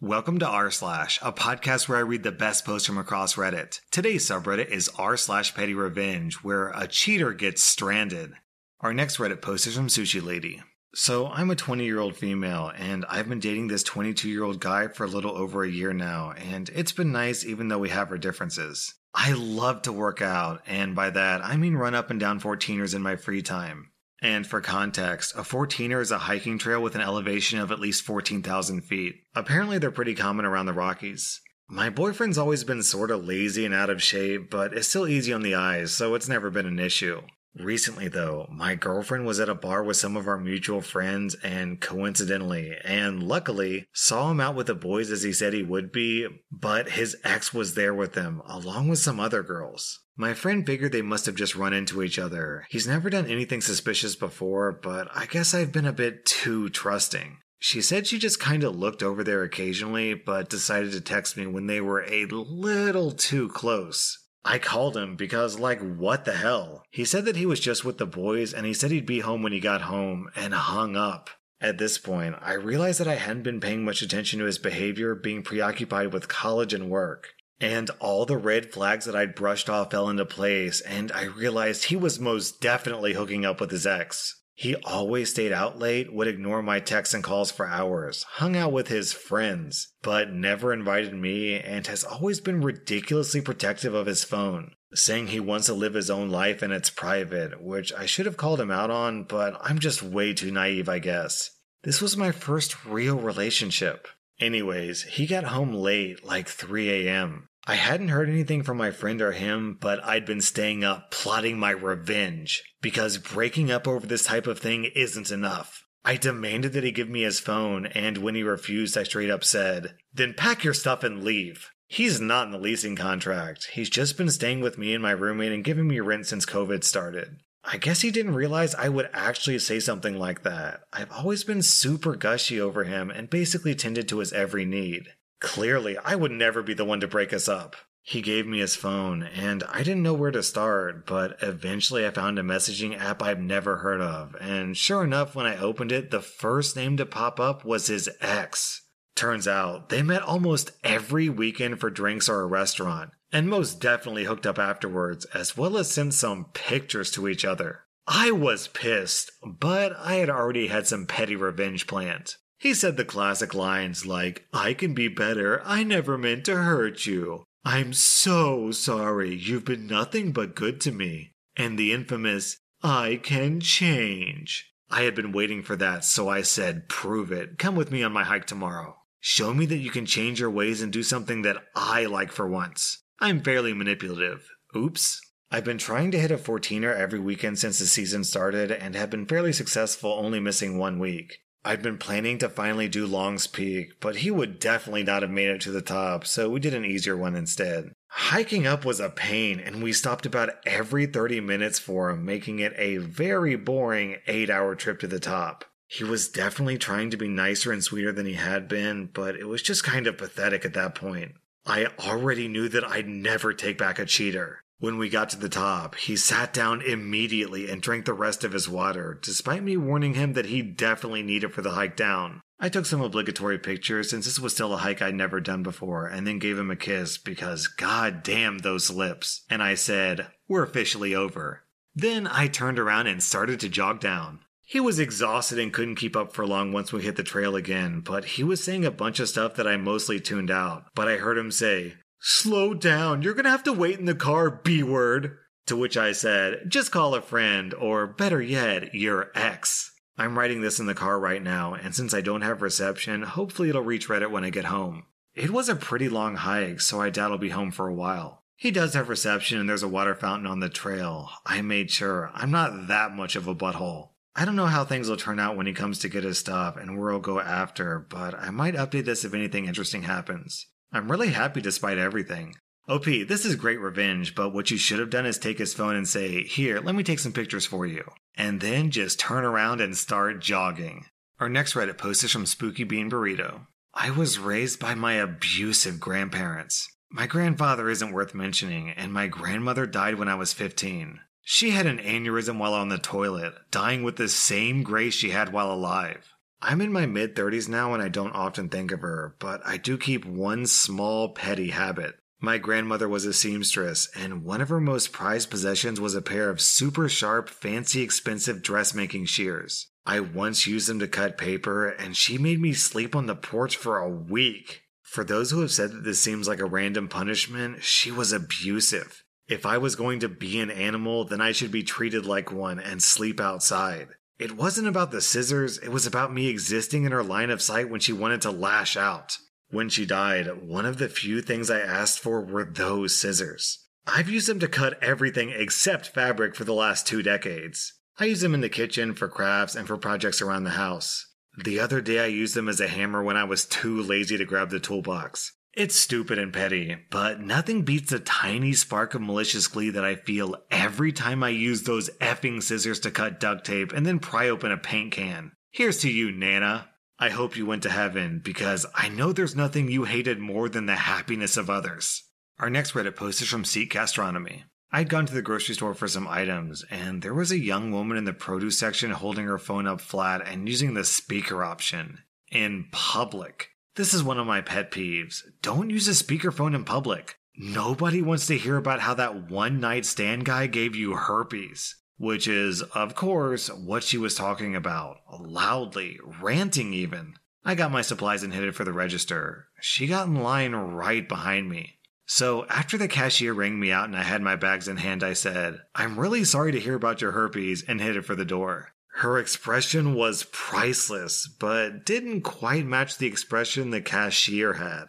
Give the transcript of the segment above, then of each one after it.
Welcome to r slash, a podcast where I read the best posts from across Reddit. Today's subreddit is r slash petty revenge, where a cheater gets stranded. Our next Reddit post is from Sushi Lady. So I'm a 20 year old female, and I've been dating this 22 year old guy for a little over a year now, and it's been nice even though we have our differences. I love to work out, and by that I mean run up and down 14ers in my free time. And for context, a 14er is a hiking trail with an elevation of at least 14,000 feet. Apparently, they're pretty common around the Rockies. My boyfriend's always been sort of lazy and out of shape, but is still easy on the eyes, so it's never been an issue. Recently, though, my girlfriend was at a bar with some of our mutual friends and coincidentally, and luckily, saw him out with the boys as he said he would be, but his ex was there with them, along with some other girls. My friend figured they must have just run into each other. He's never done anything suspicious before, but I guess I've been a bit too trusting. She said she just kind of looked over there occasionally, but decided to text me when they were a little too close. I called him because, like, what the hell? He said that he was just with the boys and he said he'd be home when he got home and hung up. At this point, I realized that I hadn't been paying much attention to his behavior, being preoccupied with college and work. And all the red flags that I'd brushed off fell into place, and I realized he was most definitely hooking up with his ex. He always stayed out late, would ignore my texts and calls for hours, hung out with his friends, but never invited me, and has always been ridiculously protective of his phone, saying he wants to live his own life and it's private, which I should have called him out on, but I'm just way too naive, I guess. This was my first real relationship. Anyways, he got home late, like 3 a.m. I hadn't heard anything from my friend or him, but I'd been staying up plotting my revenge because breaking up over this type of thing isn't enough. I demanded that he give me his phone, and when he refused, I straight up said, Then pack your stuff and leave. He's not in the leasing contract. He's just been staying with me and my roommate and giving me rent since COVID started. I guess he didn't realize I would actually say something like that. I've always been super gushy over him and basically tended to his every need. Clearly, I would never be the one to break us up. He gave me his phone, and I didn't know where to start, but eventually I found a messaging app I've never heard of, and sure enough, when I opened it, the first name to pop up was his ex. Turns out, they met almost every weekend for drinks or a restaurant, and most definitely hooked up afterwards, as well as sent some pictures to each other. I was pissed, but I had already had some petty revenge planned. He said the classic lines like, I can be better, I never meant to hurt you. I'm so sorry, you've been nothing but good to me. And the infamous, I can change. I had been waiting for that, so I said, Prove it. Come with me on my hike tomorrow. Show me that you can change your ways and do something that I like for once. I'm fairly manipulative. Oops. I've been trying to hit a 14er every weekend since the season started and have been fairly successful, only missing one week. I'd been planning to finally do Longs Peak, but he would definitely not have made it to the top, so we did an easier one instead. Hiking up was a pain, and we stopped about every 30 minutes for him, making it a very boring 8 hour trip to the top. He was definitely trying to be nicer and sweeter than he had been, but it was just kind of pathetic at that point. I already knew that I'd never take back a cheater. When we got to the top, he sat down immediately and drank the rest of his water, despite me warning him that he definitely needed it for the hike down. I took some obligatory pictures since this was still a hike I'd never done before, and then gave him a kiss because god damn those lips. And I said, We're officially over. Then I turned around and started to jog down. He was exhausted and couldn't keep up for long once we hit the trail again, but he was saying a bunch of stuff that I mostly tuned out. But I heard him say, Slow down. You're to have to wait in the car, B word. To which I said, just call a friend, or better yet, your ex. I'm writing this in the car right now, and since I don't have reception, hopefully it'll reach Reddit when I get home. It was a pretty long hike, so I doubt I'll be home for a while. He does have reception, and there's a water fountain on the trail. I made sure. I'm not that much of a butthole. I don't know how things will turn out when he comes to get his stuff and where he'll go after, but I might update this if anything interesting happens. I'm really happy despite everything. OP, this is great revenge, but what you should have done is take his phone and say, Here, let me take some pictures for you. And then just turn around and start jogging. Our next Reddit post is from Spooky Bean Burrito. I was raised by my abusive grandparents. My grandfather isn't worth mentioning, and my grandmother died when I was 15. She had an aneurysm while on the toilet, dying with the same grace she had while alive. I'm in my mid 30s now and I don't often think of her, but I do keep one small petty habit. My grandmother was a seamstress, and one of her most prized possessions was a pair of super sharp, fancy, expensive dressmaking shears. I once used them to cut paper, and she made me sleep on the porch for a week. For those who have said that this seems like a random punishment, she was abusive. If I was going to be an animal, then I should be treated like one and sleep outside. It wasn't about the scissors, it was about me existing in her line of sight when she wanted to lash out. When she died, one of the few things I asked for were those scissors. I've used them to cut everything except fabric for the last two decades. I use them in the kitchen for crafts and for projects around the house. The other day I used them as a hammer when I was too lazy to grab the toolbox. It's stupid and petty, but nothing beats the tiny spark of malicious glee that I feel every time I use those effing scissors to cut duct tape and then pry open a paint can. Here's to you, Nana. I hope you went to heaven because I know there's nothing you hated more than the happiness of others. Our next Reddit post is from Seek Gastronomy. I'd gone to the grocery store for some items, and there was a young woman in the produce section holding her phone up flat and using the speaker option in public. This is one of my pet peeves. Don't use a speakerphone in public. Nobody wants to hear about how that one night stand guy gave you herpes which is, of course, what she was talking about, loudly, ranting even. I got my supplies and headed for the register. She got in line right behind me. So after the cashier rang me out and I had my bags in hand, I said, I'm really sorry to hear about your herpes, and headed for the door. Her expression was priceless, but didn't quite match the expression the cashier had.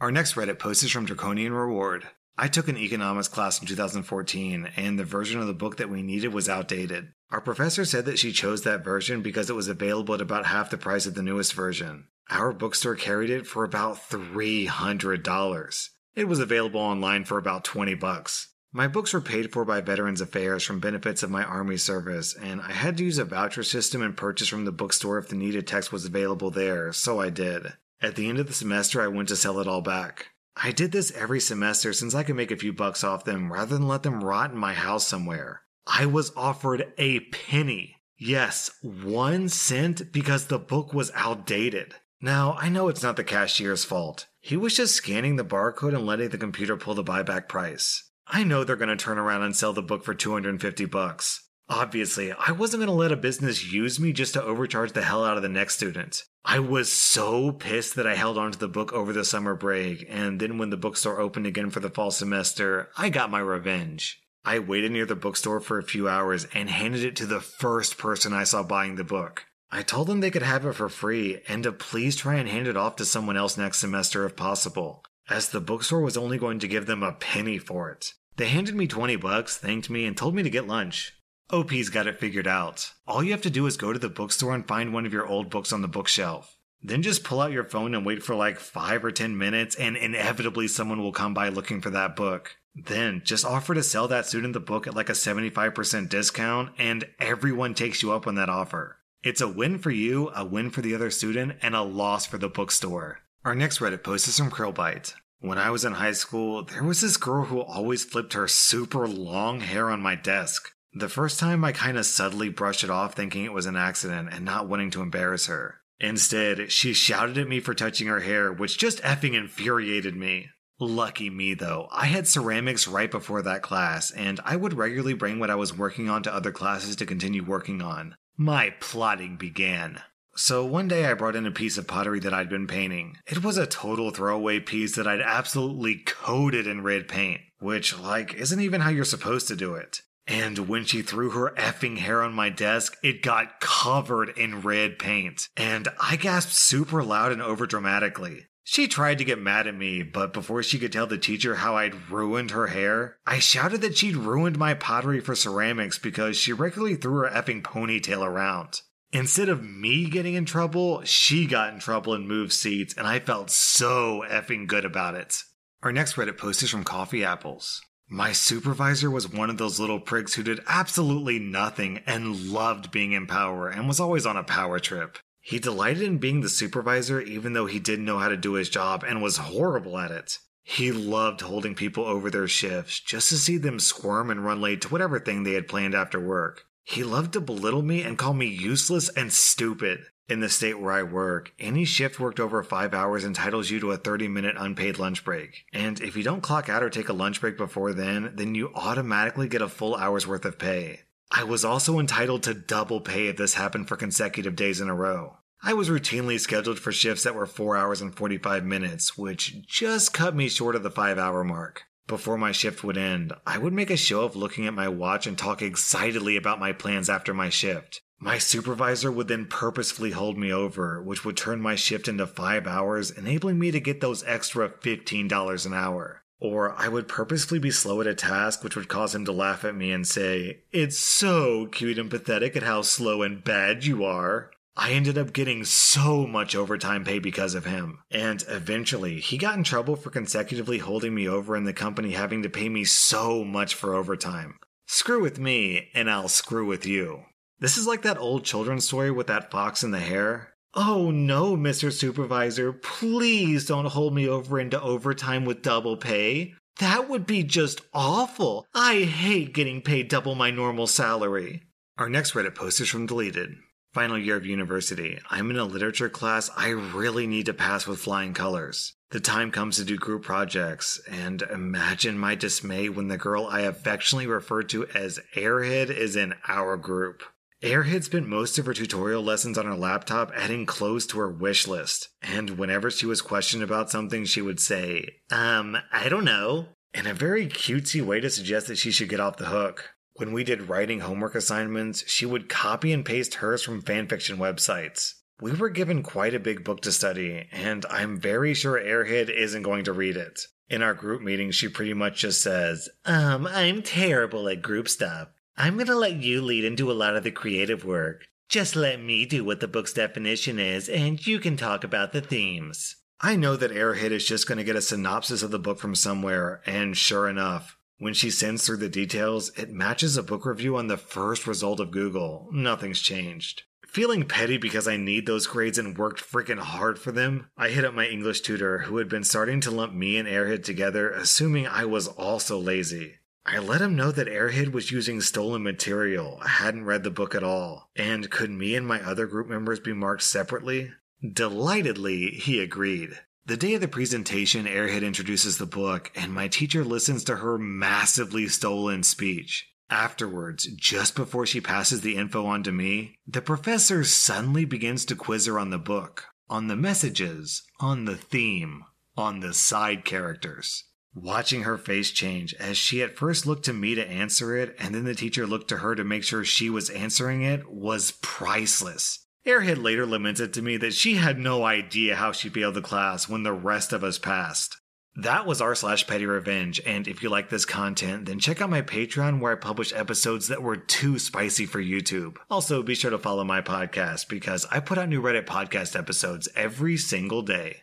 Our next Reddit post is from Draconian Reward. I took an economics class in 2014, and the version of the book that we needed was outdated. Our professor said that she chose that version because it was available at about half the price of the newest version. Our bookstore carried it for about $300. It was available online for about 20 bucks. My books were paid for by Veterans Affairs from benefits of my Army service, and I had to use a voucher system and purchase from the bookstore if the needed text was available there, so I did. At the end of the semester, I went to sell it all back. I did this every semester since I could make a few bucks off them rather than let them rot in my house somewhere. I was offered a penny. Yes, one cent because the book was outdated. Now, I know it's not the cashier's fault. He was just scanning the barcode and letting the computer pull the buyback price. I know they're going to turn around and sell the book for 250 bucks. Obviously, I wasn't going to let a business use me just to overcharge the hell out of the next student. I was so pissed that I held onto the book over the summer break, and then when the bookstore opened again for the fall semester, I got my revenge. I waited near the bookstore for a few hours and handed it to the first person I saw buying the book. I told them they could have it for free and to please try and hand it off to someone else next semester if possible, as the bookstore was only going to give them a penny for it. They handed me 20 bucks, thanked me, and told me to get lunch. OP's got it figured out. All you have to do is go to the bookstore and find one of your old books on the bookshelf. Then just pull out your phone and wait for like 5 or 10 minutes, and inevitably someone will come by looking for that book. Then just offer to sell that student the book at like a 75% discount, and everyone takes you up on that offer. It's a win for you, a win for the other student, and a loss for the bookstore. Our next Reddit post is from Krillbite. When I was in high school, there was this girl who always flipped her super long hair on my desk. The first time I kind of subtly brushed it off thinking it was an accident and not wanting to embarrass her. Instead, she shouted at me for touching her hair, which just effing infuriated me. Lucky me though, I had ceramics right before that class, and I would regularly bring what I was working on to other classes to continue working on. My plotting began. So one day I brought in a piece of pottery that I'd been painting. It was a total throwaway piece that I'd absolutely coated in red paint, which, like, isn't even how you're supposed to do it. And when she threw her effing hair on my desk, it got covered in red paint. And I gasped super loud and overdramatically. She tried to get mad at me, but before she could tell the teacher how I'd ruined her hair, I shouted that she'd ruined my pottery for ceramics because she regularly threw her effing ponytail around. Instead of me getting in trouble, she got in trouble and moved seats, and I felt so effing good about it. Our next Reddit post is from Coffee Apples. My supervisor was one of those little prigs who did absolutely nothing and loved being in power and was always on a power trip. He delighted in being the supervisor even though he didn't know how to do his job and was horrible at it. He loved holding people over their shifts just to see them squirm and run late to whatever thing they had planned after work. He loved to belittle me and call me useless and stupid. In the state where I work, any shift worked over five hours entitles you to a 30 minute unpaid lunch break. And if you don't clock out or take a lunch break before then, then you automatically get a full hour's worth of pay. I was also entitled to double pay if this happened for consecutive days in a row. I was routinely scheduled for shifts that were 4 hours and 45 minutes, which just cut me short of the 5 hour mark. Before my shift would end, I would make a show of looking at my watch and talk excitedly about my plans after my shift. My supervisor would then purposefully hold me over, which would turn my shift into five hours, enabling me to get those extra $15 an hour. Or I would purposefully be slow at a task, which would cause him to laugh at me and say, It's so cute and pathetic at how slow and bad you are. I ended up getting so much overtime pay because of him. And eventually, he got in trouble for consecutively holding me over and the company having to pay me so much for overtime. Screw with me, and I'll screw with you. This is like that old children's story with that fox and the hare. Oh no, Mr. Supervisor, please don't hold me over into overtime with double pay. That would be just awful. I hate getting paid double my normal salary. Our next Reddit post is from Deleted. Final year of university. I'm in a literature class I really need to pass with flying colors. The time comes to do group projects, and imagine my dismay when the girl I affectionately refer to as Airhead is in our group. Airhead spent most of her tutorial lessons on her laptop adding clothes to her wish list. And whenever she was questioned about something, she would say, Um, I don't know. In a very cutesy way to suggest that she should get off the hook. When we did writing homework assignments, she would copy and paste hers from fanfiction websites. We were given quite a big book to study, and I'm very sure Airhead isn't going to read it. In our group meetings, she pretty much just says, Um, I'm terrible at group stuff. I'm to let you lead and do a lot of the creative work. Just let me do what the book's definition is, and you can talk about the themes. I know that Airhead is just going to get a synopsis of the book from somewhere, and sure enough, when she sends through the details, it matches a book review on the first result of Google. Nothing's changed. Feeling petty because I need those grades and worked freaking hard for them, I hit up my English tutor who had been starting to lump me and Airhead together, assuming I was also lazy. I let him know that Airhead was using stolen material, hadn't read the book at all, and could me and my other group members be marked separately? Delightedly, he agreed. The day of the presentation, Airhead introduces the book, and my teacher listens to her massively stolen speech. Afterwards, just before she passes the info on to me, the professor suddenly begins to quiz her on the book, on the messages, on the theme, on the side characters. Watching her face change as she at first looked to me to answer it, and then the teacher looked to her to make sure she was answering it, was priceless. Airhead later lamented to me that she had no idea how she failed the class when the rest of us passed. That was r slash petty revenge, and if you like this content, then check out my Patreon where I publish episodes that were too spicy for YouTube. Also, be sure to follow my podcast because I put out new Reddit podcast episodes every single day.